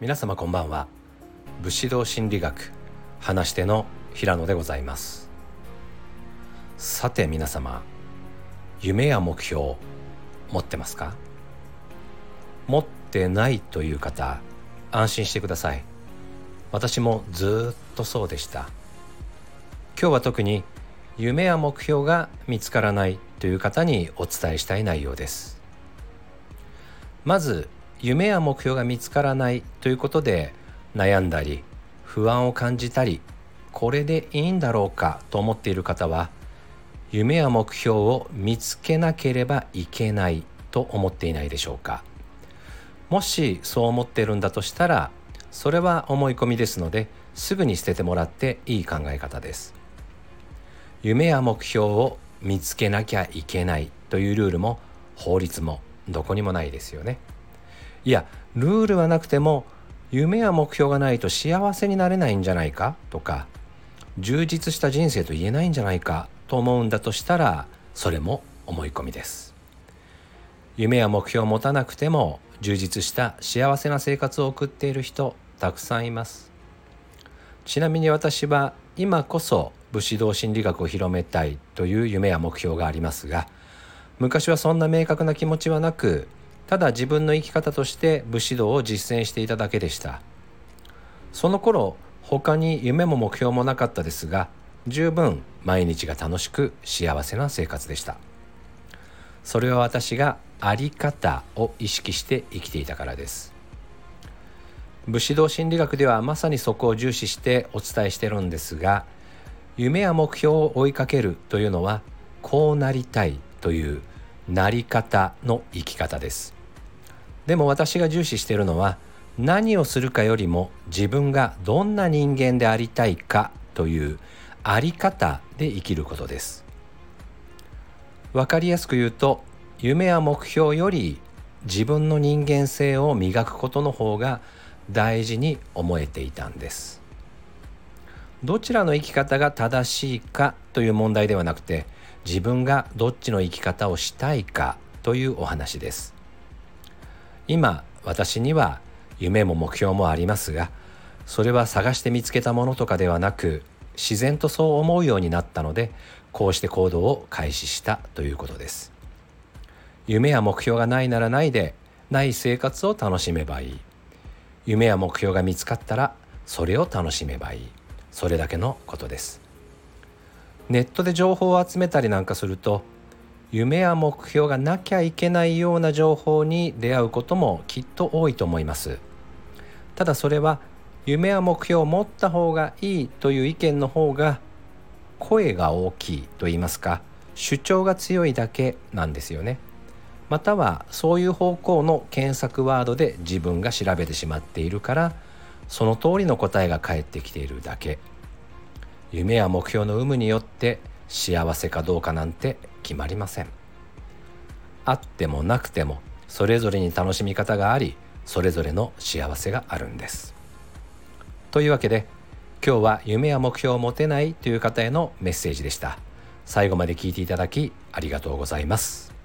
皆様こんばんは。武士道心理学話し手の平野でございます。さて皆様夢や目標持ってますか？持ってないという方安心してください。私もずっとそうでした。今日は特に夢や目標が見つからないという方にお伝えしたい内容です。まず夢や目標が見つからないということで悩んだり不安を感じたりこれでいいんだろうかと思っている方は夢や目標を見つけなければいけないと思っていないでしょうか。もしそう思ってるんだとしたらそれは思い込みですのですぐに捨ててもらっていい考え方です。夢や目標を見つけなきゃいけないというルールも法律もどこにもないですよね。いやルールはなくても夢や目標がないと幸せになれないんじゃないかとか充実した人生と言えないんじゃないかと思うんだとしたらそれも思い込みです。夢や目標を持たなくても充実した幸せな生活を送っている人たくさんいます。ちなみに私は今こそ武士道心理学を広めたいという夢や目標がありますが昔はそんな明確な気持ちはなくただ自分の生き方として武士道を実践していただけでした。その頃他に夢も目標もなかったですが十分毎日が楽しく幸せな生活でした。それは私があり方を意識して生きていたからです。武士道心理学ではまさにそこを重視してお伝えしてるんですが夢や目標を追いかけるというのはこうなりたいというなり方の生き方です。でも私が重視しているのは何をするかよりも自分がどんな人間でありたいかというあり方で生きることです。わかりやすく言うと夢や目標より自分の人間性を磨くことの方が大事に思えていたんです。どちらの生き方が正しいかという問題ではなくて自分がどっちの生き方をしたいかというお話です。今私には夢も目標もありますがそれは探して見つけたものとかではなく自然とそう思うようになったのでこうして行動を開始したということです。夢や目標がないならないでない生活を楽しめばいい。夢や目標が見つかったらそれを楽しめばいい。それだけのことです。ネットで情報を集めたりなんかすると夢や目標がなきゃいけないような情報に出会うこともきっと多いと思います。ただそれは夢や目標を持った方がいいという意見の方が声が大きいと言いますか主張が強いだけなんですよね。またはそういう方向の検索ワードで自分が調べてしまっているからその通りの答えが返ってきているだけ。夢や目標の有無によって幸せかどうかなんて決まりません。あってもなくてもそれぞれに楽しみ方がありそれぞれの幸せがあるんです。というわけで今日は夢や目標を持てないという方へのメッセージでした。最後まで聞いていただきありがとうございます。